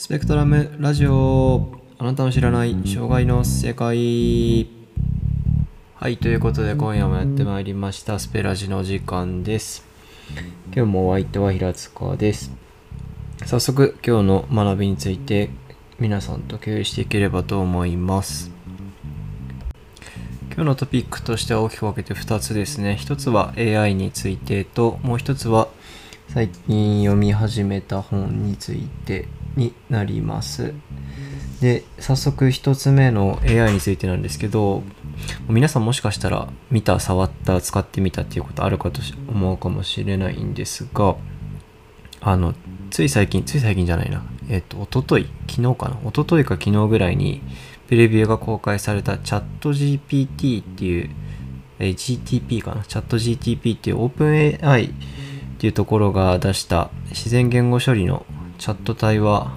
スペクトラムラジオ。あなたの知らない障害の世界。はいということで今夜もやってまいりました。スペラジの時間です。今日もお相手は平塚です。早速今日の学びについて皆さんと共有していければと思います。今日のトピックとしては大きく分けて2つですね。1つは AI についてともう1つは最近読み始めた本についてになります。で早速1つ目の AI についてなんですけど皆さんもしかしたら見た触った使ってみたっていうことあるかと思うかもしれないんですがあのつい最近つい最近じゃないな。えっ、と一昨日昨日かな。一昨日か昨日ぐらいにプレビューが公開されたチャット GPT っていうえ GTP かな。チャット GTP っていうオープン AI っていうところが出した自然言語処理のチャット対話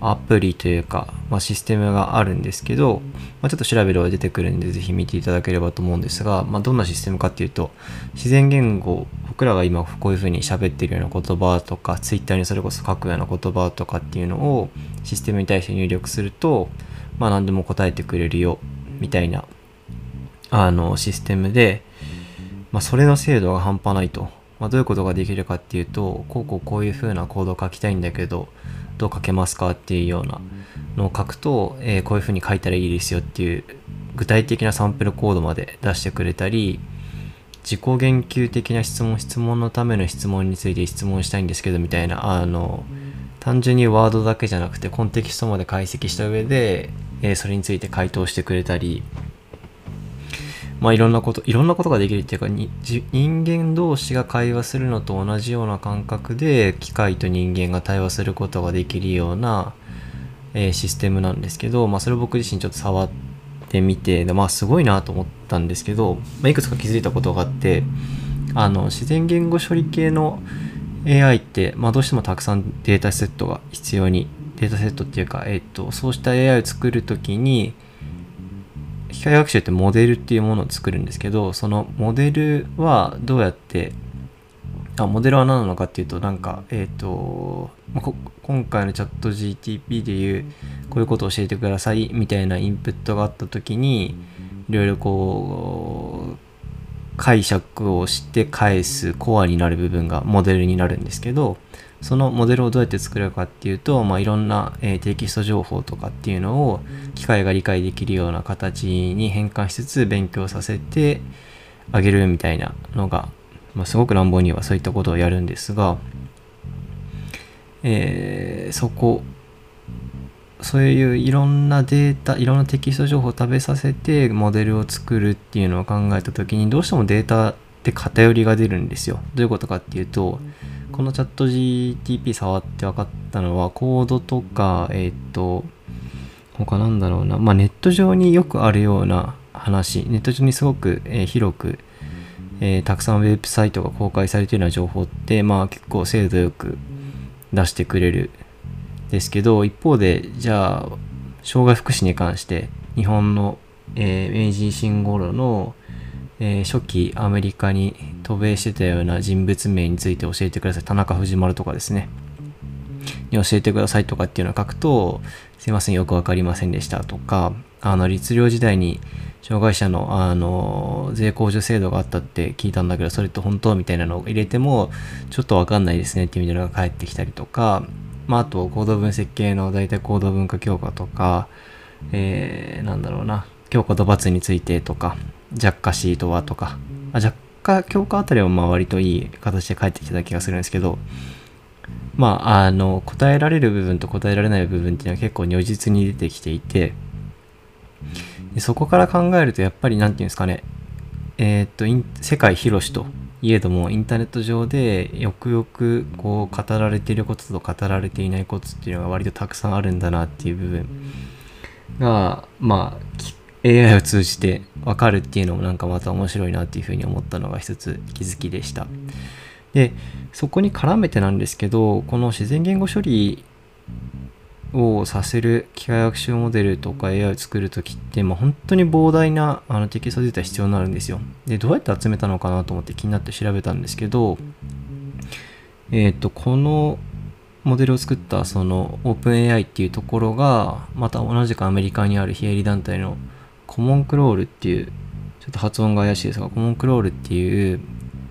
アプリというか、まあ、システムがあるんですけど、まあ、ちょっと調べれば出てくるんで、ぜひ見ていただければと思うんですが、まあ、どんなシステムかっていうと、自然言語、僕らが今こういうふうに喋ってるような言葉とか、ツイッターにそれこそ書くような言葉とかっていうのをシステムに対して入力すると、まあ、何でも答えてくれるよ、みたいな、あの、システムで、まあ、それの精度が半端ないと。まあ、どういうことができるかっていうと、こうこうこういう風なコードを書きたいんだけど、どう書けますかっていうようなのを書くと、えー、こういう風に書いたらいいですよっていう具体的なサンプルコードまで出してくれたり、自己言及的な質問、質問のための質問について質問したいんですけどみたいな、あの、単純にワードだけじゃなくてコンテキストまで解析した上で、えー、それについて回答してくれたり、まあいろんなこと、いろんなことができるっていうか、人間同士が会話するのと同じような感覚で、機械と人間が対話することができるような、えー、システムなんですけど、まあそれを僕自身ちょっと触ってみて、まあすごいなと思ったんですけど、まあ、いくつか気づいたことがあって、あの、自然言語処理系の AI って、まあどうしてもたくさんデータセットが必要に、データセットっていうか、えっ、ー、と、そうした AI を作るときに、機械学習ってモデルっていうものを作るんですけど、そのモデルはどうやって、あ、モデルは何なのかっていうと、なんか、えっ、ー、と、今回のチャット GTP でいう、こういうことを教えてくださいみたいなインプットがあった時に、いろいろこう、解釈をして返すコアになる部分がモデルになるんですけど、そのモデルをどうやって作るかっていうと、まあ、いろんな、え、テキスト情報とかっていうのを機械が理解できるような形に変換しつつ勉強させてあげるみたいなのが、まあ、すごく乱暴にはそういったことをやるんですが、えー、そこそういういろんなデータいろんなテキスト情報を食べさせてモデルを作るっていうのを考えた時にどうしてもデータって偏りが出るんですよ。どういうことかっていうとこのチャット GTP 触って分かったのは、コードとか、えっ、ー、と、他なんだろうな、まあ、ネット上によくあるような話、ネット上にすごく、えー、広く、えー、たくさんウェブサイトが公開されているような情報って、まあ結構精度よく出してくれるですけど、一方で、じゃあ、障害福祉に関して、日本の、えー、明治維新頃の、えー、初期アメリカに渡米してたような人物名について教えてください。田中藤丸とかですね。に教えてくださいとかっていうのを書くと、すいません、よくわかりませんでしたとか、あの、律令時代に障害者の、あの、税控除制度があったって聞いたんだけど、それって本当みたいなのを入れても、ちょっとわかんないですねっていうのが返ってきたりとか、まあ、あと、行動分析系の大体行動文化強化とか、えー、なんだろうな、強化と罰についてとか、弱化シートはとか、あ弱化強化あたりはまあ割といい形で返ってきた気がするんですけど、まあ、あの、答えられる部分と答えられない部分っていうのは結構如実に出てきていて、でそこから考えるとやっぱり何て言うんですかね、えー、っと、世界広しといえども、インターネット上でよくよくこう語られていることと語られていないことっていうのが割とたくさんあるんだなっていう部分が、まあ、AI を通じて分かるっていうのもなんかまた面白いなっていうふうに思ったのが一つ気づきでした。で、そこに絡めてなんですけど、この自然言語処理をさせる機械学習モデルとか AI を作るときって、まあ、本当に膨大なあのテキストデータ必要になるんですよ。で、どうやって集めたのかなと思って気になって調べたんですけど、えっ、ー、と、このモデルを作ったその OpenAI っていうところがまた同じくアメリカにある非営利団体のコモンクロールっていうちょっと発音が怪しいですがコモンクロールっていう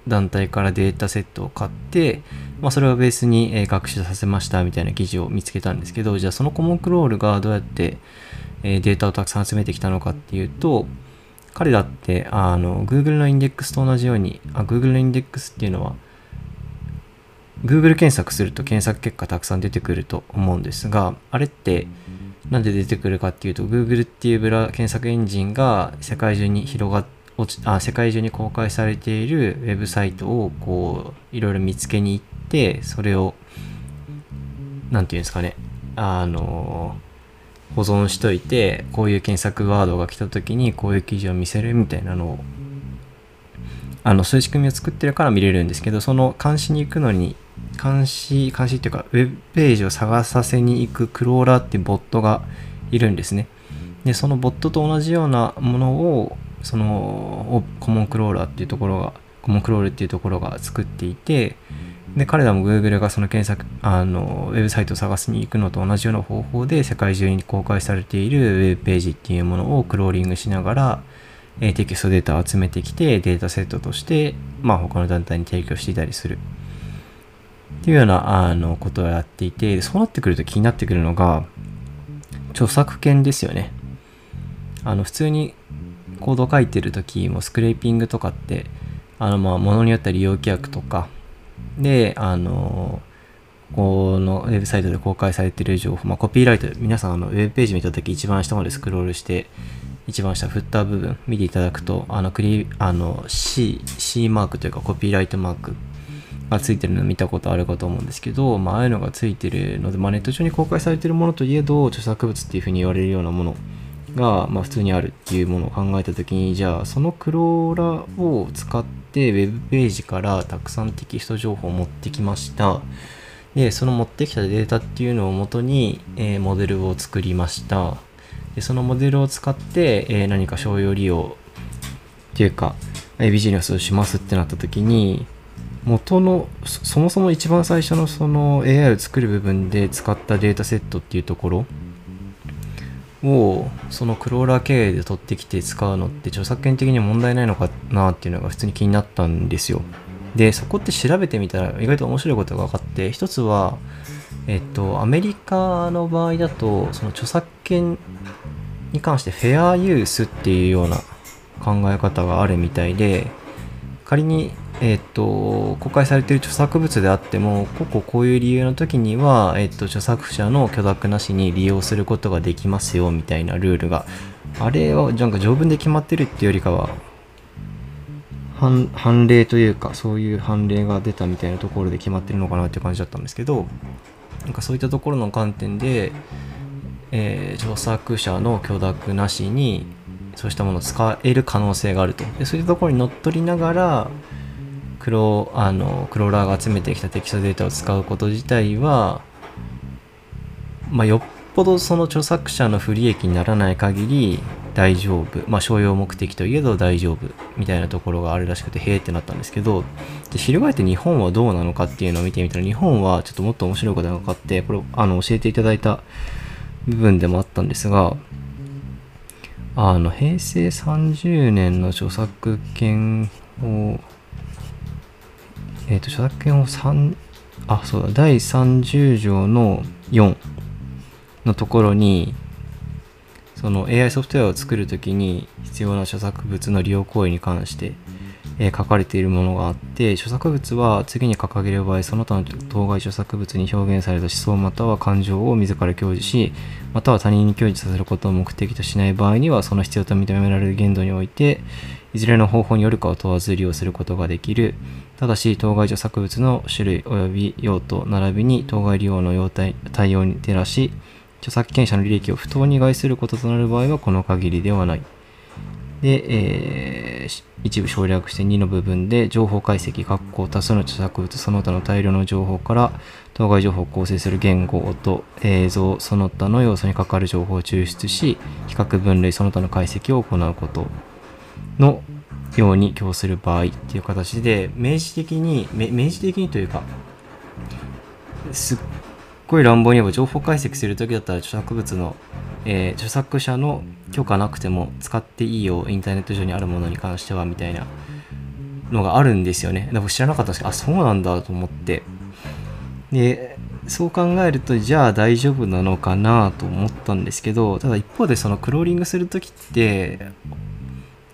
団体からデータセットを買って、まあ、それをベースに学習させましたみたいな記事を見つけたんですけどじゃあそのコモンクロールがどうやってデータをたくさん集めてきたのかっていうと彼だってあの Google のインデックスと同じようにあ Google のインデックスっていうのは Google 検索すると検索結果たくさん出てくると思うんですがあれってなんで出てくるかっていうと Google っていうブラ検索エンジンが世界中に広がっあ世界中に公開されているウェブサイトをこういろいろ見つけに行ってそれを何て言うんですかね。あの保存しといてこういう検索ワードが来た時にこういう記事を見せるみたいなのをあのそういう仕組みを作ってるから見れるんですけどその監視に行くのに監視監視っていうかウェブページを探させに行くクローラーっていうボットがいるんですね。でそのボットと同じようなものをそのコモンクローラーっていうところがコモンクロールっていうところが作っていてで彼らも Google がその検索あのウェブサイトを探しに行くのと同じような方法で世界中に公開されているウェブページっていうものをクローリングしながら、えテキストデータを集めてきてデータセットとして、まあ、他の団体に提供していたりする。っていうようなあのことをやっていてそうなってくると気になってくるのが著作権ですよね。あの普通にコード書いてる時もスクレーピングとかってあのまあ物によっては利用規約とかであのこのウェブサイトで公開されている情報、まあ、コピーライト皆さんあのウェブページ見た時一番下までスクロールして一番下フッター部分見ていただくとあのクリあの C, C マークというかコピーライトマークがついてるの見たことあるかと思うんですけど、まあ、ああいうのがついてるので、まあ、ネット上に公開されているものといえど著作物っていうふうに言われるようなものが、まあ、普通にあるっていうものを考えた時にじゃあそのクローラーを使ってウェブページからたくさんテキスト情報を持ってきました。でその持ってきたデータっていうのをもとに、えー、モデルを作りました。でそのモデルを使って、えー、何か商用利用っていうか、え、ビジネスをしますってなった時に元のそもそも一番最初のその AI を作る部分で使ったデータセットっていうところをそのクローラー経営で取ってきて使うのって著作権的に問題ないのかなっていうのが普通に気になったんですよ。で、そこって調べてみたら意外と面白いことが分かって、一つは、えっと、アメリカの場合だと、その著作権に関してフェアユースっていうような考え方があるみたいで、仮にえっ、と、公開されている著作物であっても、こここういう理由の時には、えっ、と、著作者の許諾なしに利用することができますよ、みたいなルールが、あれは、なんか条文で決まってるっていうよりかは、判例というか、そういう判例が出たみたいなところで決まってるのかなっていう感じだったんですけど、なんかそういったところの観点で、えー、著作者の許諾なしに、そうしたものを使える可能性があると。でそういったところに乗っ取りながら、クロあのクローラーが集めてきたテキストデータを使うこと自体は、まあ、よっぽどその著作者の不利益にならない限り大丈夫、まあ、商用目的といえど大丈夫みたいなところがあるらしくてへえってなったんですけどで翻って日本はどうなのかっていうのを見てみたら日本はちょっともっと面白いことが分かってこれあの教えていただいた部分でもあったんですがあの平成30年の著作権をえっ、ー、と、著作権を3、あ、そうだ、第30条の4のところに、その AI ソフトウェアを作るときに必要な著作物の利用行為に関して、え、書かれているものがあって、著作物は次に掲げる場合、その他の当該著作物に表現された思想または感情を自ら享受し、または他人に享受させることを目的としない場合には、その必要と認められる限度において、いずれの方法によるかを問わず利用することができる。ただし、当該著作物の種類及び用途、並びに当該利用の用対対応に照らし、著作権者の利益を不当に害することとなる場合はこの限りではない。で、えー、一部省略して2の部分で情報解析、括弧多数の著作物、その他の大量の情報から当該情報を構成する言語、音、映像、その他の要素に関わる情報を抽出し、比較分類、その他の解析を行うこと。のように供する場合っていう形で明示的に明示的にというかすっごい乱暴に言えば情報解析するときだったら著作物の、えー、著作者の許可なくても使っていいよインターネット上にあるものに関してはみたいなのがあるんですよね。でも知らなかったんですけどあそうなんだと思ってでそう考えるとじゃあ大丈夫なのかなと思ったんですけどただ一方でそのクローリングするときって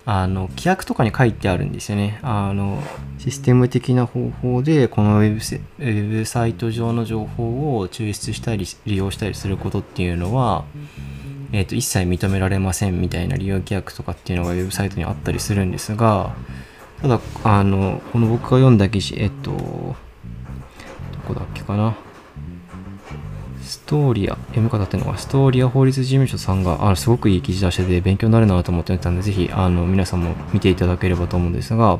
あの規約とかに書いてあるんですよね。あのシステム的な方法でこのウェブサイト上の情報を抽出したり利用したりすることっていうのは、えーと、一切認められませんみたいな利用規約とかっていうのがウェブサイトにあったりするんですがただあのこの僕が読んだ記事えっ、ー、とどこだっけかな。トーリア、読み方っていうのが、ストーリア法律事務所さんが、あすごくいい記事出してて、勉強になるなと思ってたんで、ぜひ、あの、皆さんも見ていただければと思うんですが、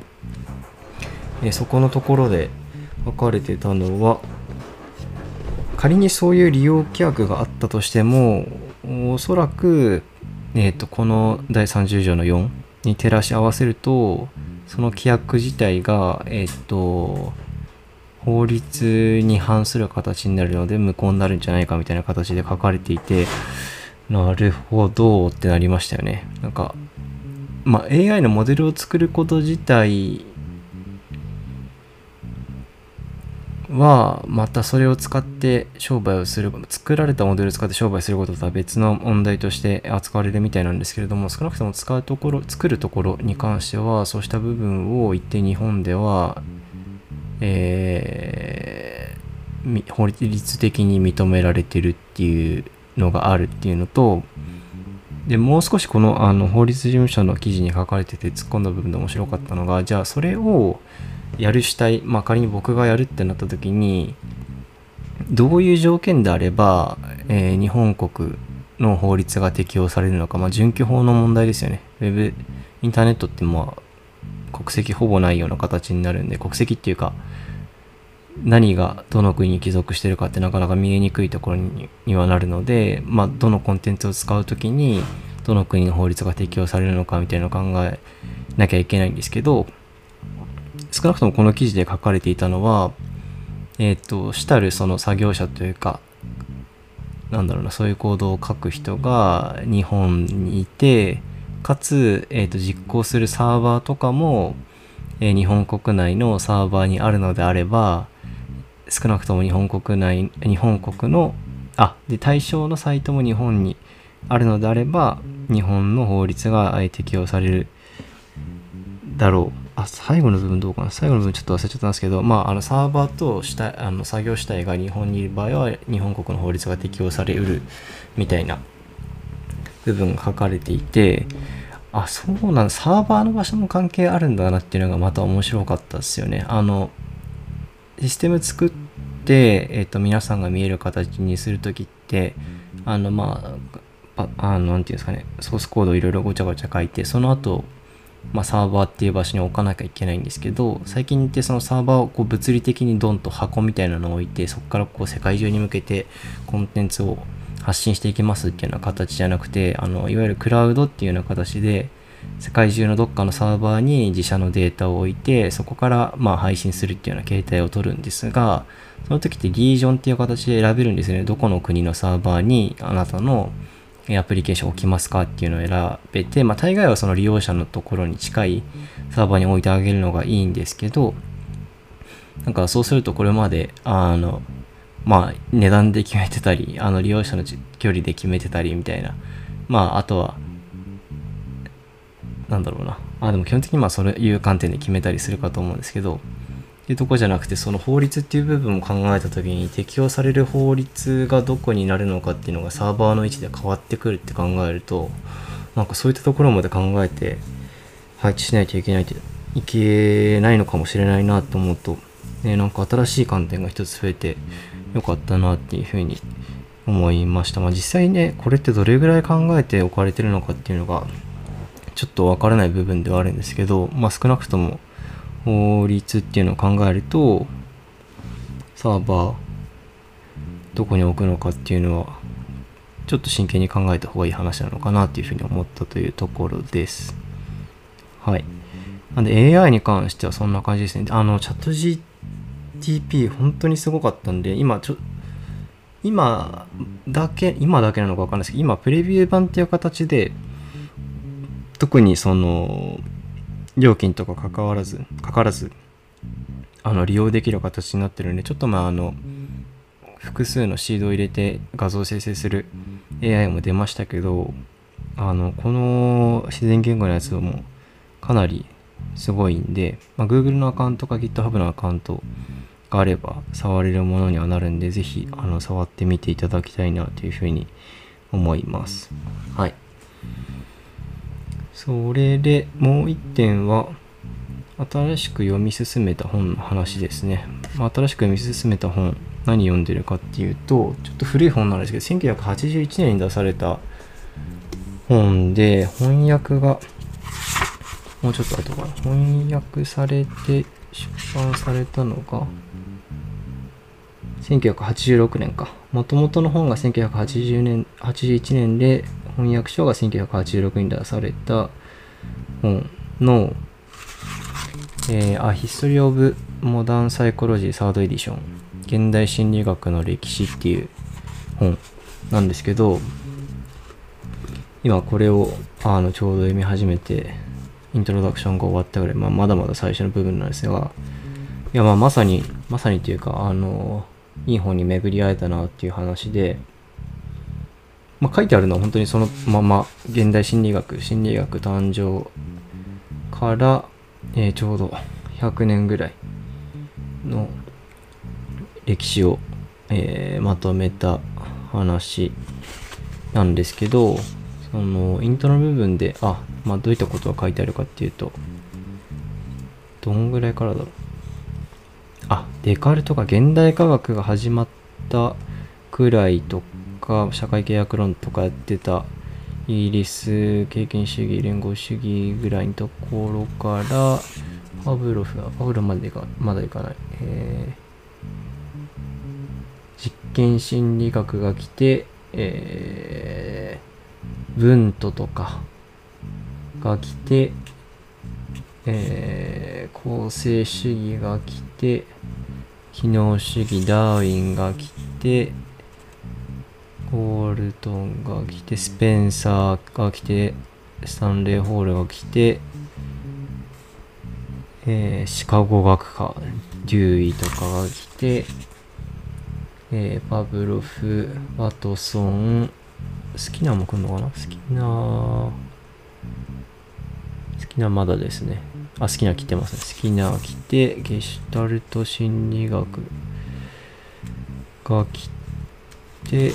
えそこのところで書かれてたのは、仮にそういう利用規約があったとしても、おそらく、えっ、ー、と、この第30条の4に照らし合わせると、その規約自体が、えっ、ー、と、法律に反する形になるので無効になるんじゃないかみたいな形で書かれていて、なるほどってなりましたよね。なんか、まあ、AI のモデルを作ること自体はまたそれを使って商売をする作られたモデルを使って商売することとは別の問題として扱われるみたいなんですけれども少なくとも使うところ作るところに関してはそうした部分を一定日本ではえー、法律的に認められてるっていうのがあるっていうのとでもう少しこのあの法律事務所の記事に書かれてて突っ込んだ部分で面白かったのがじゃあそれをやる主体、まあ、仮に僕がやるってなった時にどういう条件であれば、えー、日本国の法律が適用されるのか、まあ、準拠法の問題ですよね。ウェブインターネットってまあ国籍ほぼないような形になるんで、国籍っていうか、何がどの国に帰属してるかってなかなか見えにくいところににはなるので、まあ、どのコンテンツを使う時にどの国の法律が適用されるのかみたいなのを考えなきゃいけないんですけど少なくともこの記事で書かれていたのはえっ、ー、と主たるその作業者というかなんだろうなそういう行動を書く人が日本にいてかつ、えー、と実行するサーバーとかも、えー、日本国内のサーバーにあるのであれば少なくとも日本国内日本国のあで対象のサイトも日本にあるのであれば日本の法律が適用されるだろう。あ最後の部分どうかな？最後の部分ちょっと忘れちゃったんですけどまああのサーバーとしたあの作業主体が日本にいる場合は日本国の法律が適用されうるみたいな部分が書かれていて、あ、そうなんサーバーの場所も関係あるんだなっていうのがまた面白かったですよね。あの、システム作って、えっ、ー、と、皆さんが見える形にするときって、あの、まあ、あの、なんていうんですかね、ソースコードをいろいろごちゃごちゃ書いて、その後、まあ、サーバーっていう場所に置かなきゃいけないんですけど最近ってそのサーバーをこう物理的にドンと箱みたいなのを置いてそこからこう世界中に向けてコンテンツを発信していきますっていうような形じゃなくて、あの、いわゆるクラウドっていうような形で、世界中のどっかのサーバーに自社のデータを置いて、そこからまあ配信するっていうような形態を取るんですが、その時ってリージョンっていう形で選べるんですね。どこの国のサーバーにあなたのアプリケーション置きますかっていうのを選べて、まあ大概はその利用者のところに近いサーバーに置いてあげるのがいいんですけど、なんかそうするとこれまで、あの、まあ、値段で決めてたり、あの、利用者の距離で決めてたりみたいな。まあ、あとは、なんだろうな。あ、でも基本的にまあ、そういう観点で決めたりするかと思うんですけど、っていうとこじゃなくて、その法律っていう部分を考えた時に適用される法律がどこになるのかっていうのがサーバーの位置で変わってくるって考えると、なんかそういったところまで考えて配置しないといけないといけないのかもしれないなと思うと、ね、なんか新しい観点が一つ増えて、良かったなっていうふうに思いました。まあ実際ね、これってどれぐらい考えておかれてるのかっていうのが、ちょっとわからない部分ではあるんですけど、まあ少なくとも法律っていうのを考えると、サーバー、どこに置くのかっていうのは、ちょっと真剣に考えた方がいい話なのかなっていうふうに思ったというところです。はい。なんで AI に関してはそんな感じですね。あの、チャット TP 本当にすごかったんで、今ちょ、今だけ今だけなのか分かんないですけど今プレビュー版っていう形で特にその料金とか関わらずかからずあの利用できる形になってるんでちょっとまああの複数のシードを入れて画像生成する AI も出ましたけどあのこの自然言語のやつもかなりすごいんで、まあ、Google のアカウントか GitHub のアカウントがあれば触れるものにはなるんで、ぜひあの触ってみていただきたいなというふうに思います。はい。それでもう一点は、新しく読み進めた本の話ですね。まあ、新しく読み進めた本、何読んでるかっていうと、ちょっと古い本なんですけど、1981年に出された本で、翻訳が、もうちょっと後かな。翻訳されて出版されたのが、1986年か。もともとの本が1980年、81年で、翻訳書が1986に出された本の、えー、A History of Modern Psychology サードエディション。現代心理学の歴史っていう本なんですけど、今これをあのちょうど読み始めて、イントロダクションが終わったぐらい、まあ、まだまだ最初の部分なんですが、いやまあまさに、まさにというか、あの、いい本に巡り会えたなっていう話で、まあ、書いてあるのは本当にそのまま現代心理学心理学誕生から、えー、ちょうど100年ぐらいの歴史を、えー、まとめた話なんですけどそのイントの部分であ、まあ、どういったことが書いてあるかっていうとどんぐらいからだろう？あデカルトが現代科学が始まったくらいとか社会契約論とかやってたイギリス経験主義連合主義ぐらいのところからパブロフはパブロフまでかまだいかない、えー、実験心理学が来て、えー、ブントとかが来て、えー、構成主義が来て機能主義ダーウィンが来てホールトンが来てスペンサーが来てスタンレーホールが来て、えー、シカゴ学科デューイとかが来て、えー、パブロフワトソン好きなも来んのかな？好きな好きなまだですね。あ、好きな来てますね。好きな来て、ゲシュタルト心理学が来て、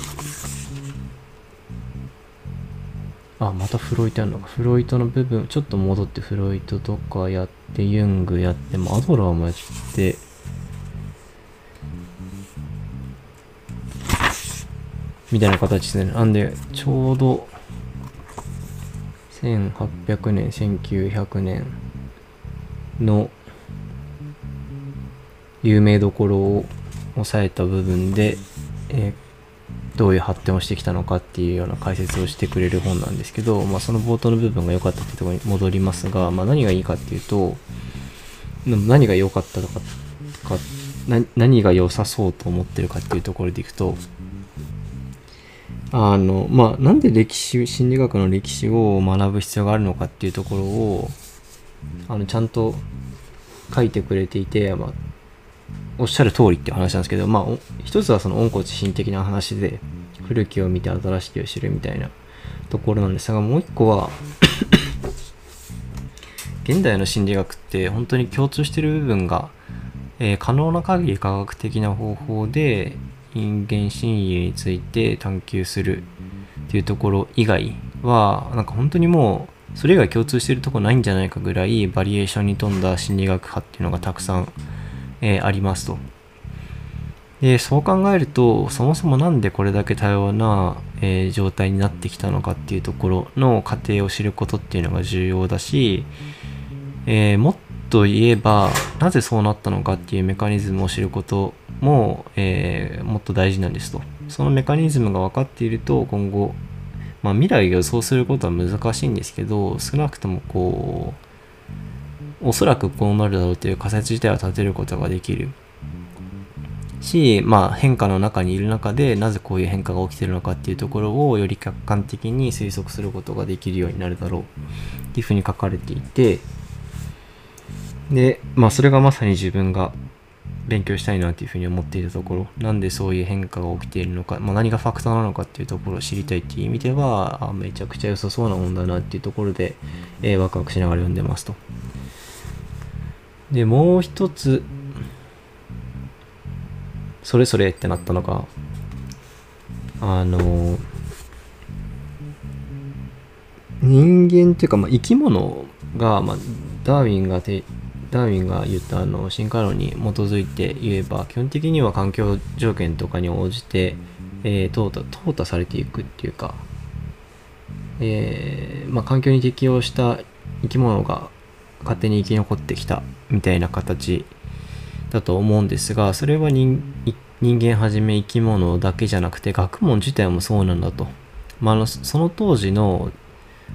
あ、またフロイトやるのか。フロイトの部分、ちょっと戻ってフロイトとかやって、ユングやって、アドラーもやって、みたいな形ですね。なんで、ちょうど、1800年、1900年、の有名どころを抑えた部分で、えー、どういう発展をしてきたのかっていうような解説をしてくれる本なんですけど、まあ、その冒頭の部分が良かったってところに戻りますが、まあ、何がいいかっていうと何が良かったとかか何が良さそうと思ってるかっていうところでいくとあのまあなんで歴史心理学の歴史を学ぶ必要があるのかっていうところをあのちゃんと書いてくれていて、まあ、おっしゃる通りっていう話なんですけど、まあ、一つはその温故知新的な話で古きを見て新しきを知るみたいなところなんですがもう一個は 現代の心理学って本当に共通してる部分が、えー、可能な限り科学的な方法で人間心理について探求するっていうところ以外はなんか本当にもうそれ以外共通してるとこないんじゃないかぐらいバリエーションに富んだ心理学派っていうのがたくさん、えー、ありますと。でそう考えるとそもそも何でこれだけ多様な、えー、状態になってきたのかっていうところの過程を知ることっていうのが重要だし、えー、もっと言えばなぜそうなったのかっていうメカニズムを知ることも、えー、もっと大事なんですとそのメカニズムが分かっていると今後まあ、未来を予想することは難しいんですけど少なくともこうおそらくこうなるだろうという仮説自体は立てることができる。し、まあ、変化の中にいる中でなぜこういう変化が起きてるのかっていうところをより客観的に推測することができるようになるだろうっていうふうに書かれていて。で、まあ、それがまさに自分が勉強したいなっていうふうに思っていたところなんでそういう変化が起きているのか、まあ、何がファクターなのかっていうところを知りたいっていう意味ではあめちゃくちゃ良さそうなもんだなっていうところで、えー、ワクワクしながら読んでますと。でもう一つそれそれってなったのがあの人間っていうか、まあ、生き物が、まあ、ダーウィンがてダーウィンが言ったあの進化論に基づいて言えば基本的には環境条件とかに応じて、えー、淘汰淘汰されていくっていうか、えーまあ、環境に適応した生き物が勝手に生き残ってきたみたいな形だと思うんですがそれは人間はじめ生き物だけじゃなくて学問自体もそうなんだと、まあ、のその当時の、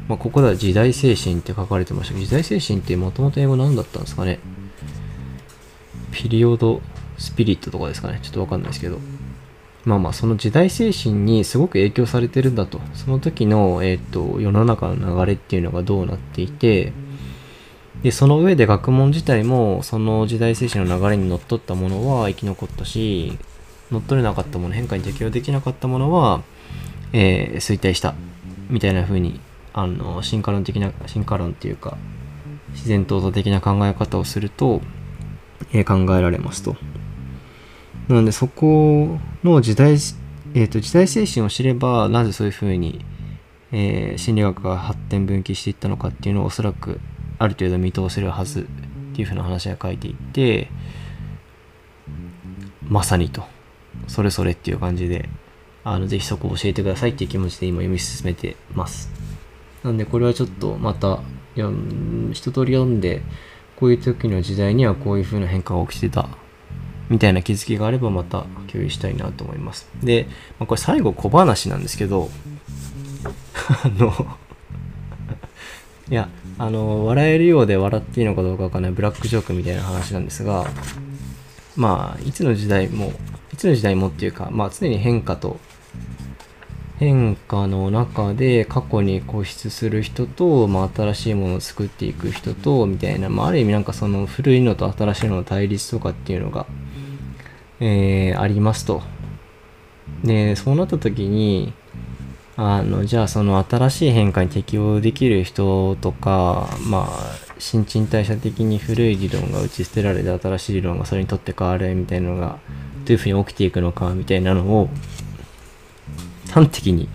まあ、ここでは時代精神って書かれてましたけど時代精神ってもともと英語何だったんですかね？ピリオドスピリットとかですかね？ちょっとわかんないですけど。まあまあその時代精神にすごく影響されてるんだと。その時の、えーと、世の中の流れっていうのがどうなっていてで、その上で学問自体も、その時代精神の流れにのっとったものは生き残ったし、乗っ取れなかったもの、変化に適応できなかったものは、えー、衰退した。みたいな風に、あの、進化論的な、進化論っていうか、自然淘汰的な考え方をすると、えー、考えられますと。なので、そこの時代、え、ー、と、時代精神を知れば、なぜそういう風に、えー、心理学が発展分岐していったのかっていうのをおそらくある程度見通せるはずっていうふうな話が書いていてまさにとそれそれっていう感じであのぜひそこを教えてくださいっていう気持ちで今読み進めてますなんでこれはちょっとまた一通り読んでこういう時の時代にはこういう風な変化が起きてたみたいな気づきがあればまた共有したいなと思います。で、まあ、これ最後小話なんですけど あのいやあの笑えるようで笑っていいのかどうかわかんないブラックジョークみたいな話なんですがまあいつの時代もいつの時代もっていうかまあ常に変化と変化の中で過去に固執する人と、まあ、新しいものを作っていく人とみたいな、まあ、ある意味なんかその古いのと新しいのの対立とかっていうのが、えー、ありますと。でそうなった時にあのじゃあその新しい変化に適応できる人とかまあ新陳代謝的に古い理論が打ち捨てられて新しい理論がそれにとって変わるみたいなのがどういうふうに起きていくのかみたいなのを端的に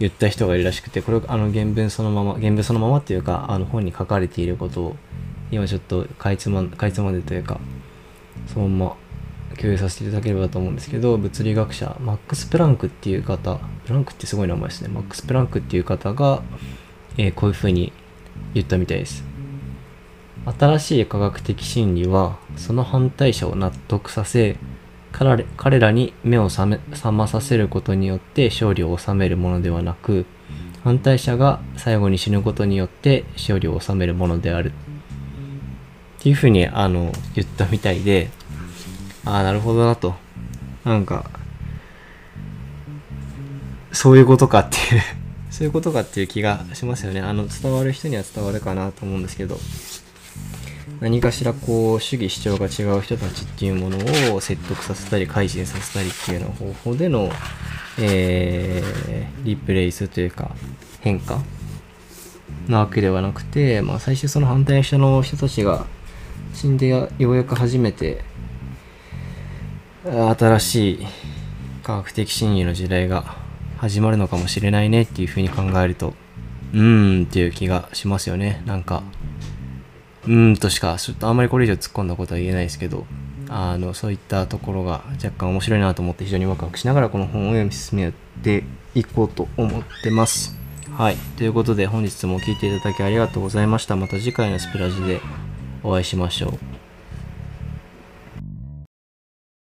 言った人がいるらしくてこれあの原文そのまま原文そのままっていうかあの本に書かれていることを今ちょっとかいつまかいつまでというかそのまま共有させていただければと思うんですけど物理学者マックス・プランクっていう方プランクってすごい名前ですね。マックス・プランクっていう方が、えー、こういうふうに言ったみたいです。新しい科学的真理はその反対者を納得させ彼彼らに目を覚まさせることによって勝利を収めるものではなく反対者が最後に死ぬことによって勝利を収めるものであるっていうふうにあの言ったみたいでああ、なるほどなと。なんか、そういうことかっていうそういうことかっていう気がしますよね。あの、伝わる人には伝わるかなと思うんですけど、何かしらこう、主義主張が違う人たちっていうものを説得させたり、改心させたりっていうような方法での、えー、リプレイスというか、変化なわけではなくて、まあ、最終その反対者の人たちが死んでようやく初めて新しい科学的真理の時代が始まるのかもしれないねっていうふうに考えるとうーんっていう気がしますよね。なんかうんとしか。ちょっとあんまりこれ以上突っ込んだことは言えないですけど。あのそういったところが若干面白いなと思って非常にワクワクしながらこの本を読み進めていこうと思ってます。はい。ということで本日も聴いていただきありがとうございました。また次回のスプラジでお会いしましょう。